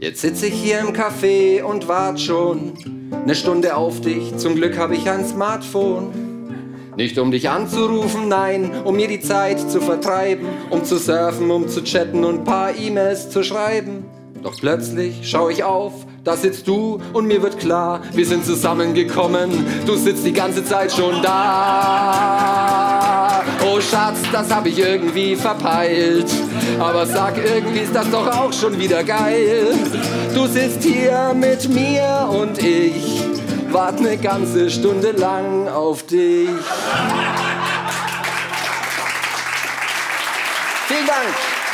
Jetzt sitze ich hier im Café und wart schon eine Stunde auf dich. Zum Glück habe ich ein Smartphone. Nicht um dich anzurufen, nein, um mir die Zeit zu vertreiben, um zu surfen, um zu chatten und paar E-Mails zu schreiben. Doch plötzlich schaue ich auf, da sitzt du und mir wird klar, wir sind zusammengekommen, du sitzt die ganze Zeit schon da. Schatz, das hab ich irgendwie verpeilt, aber sag, irgendwie ist das doch auch schon wieder geil. Du sitzt hier mit mir und ich wart ne ganze Stunde lang auf dich. Vielen Dank.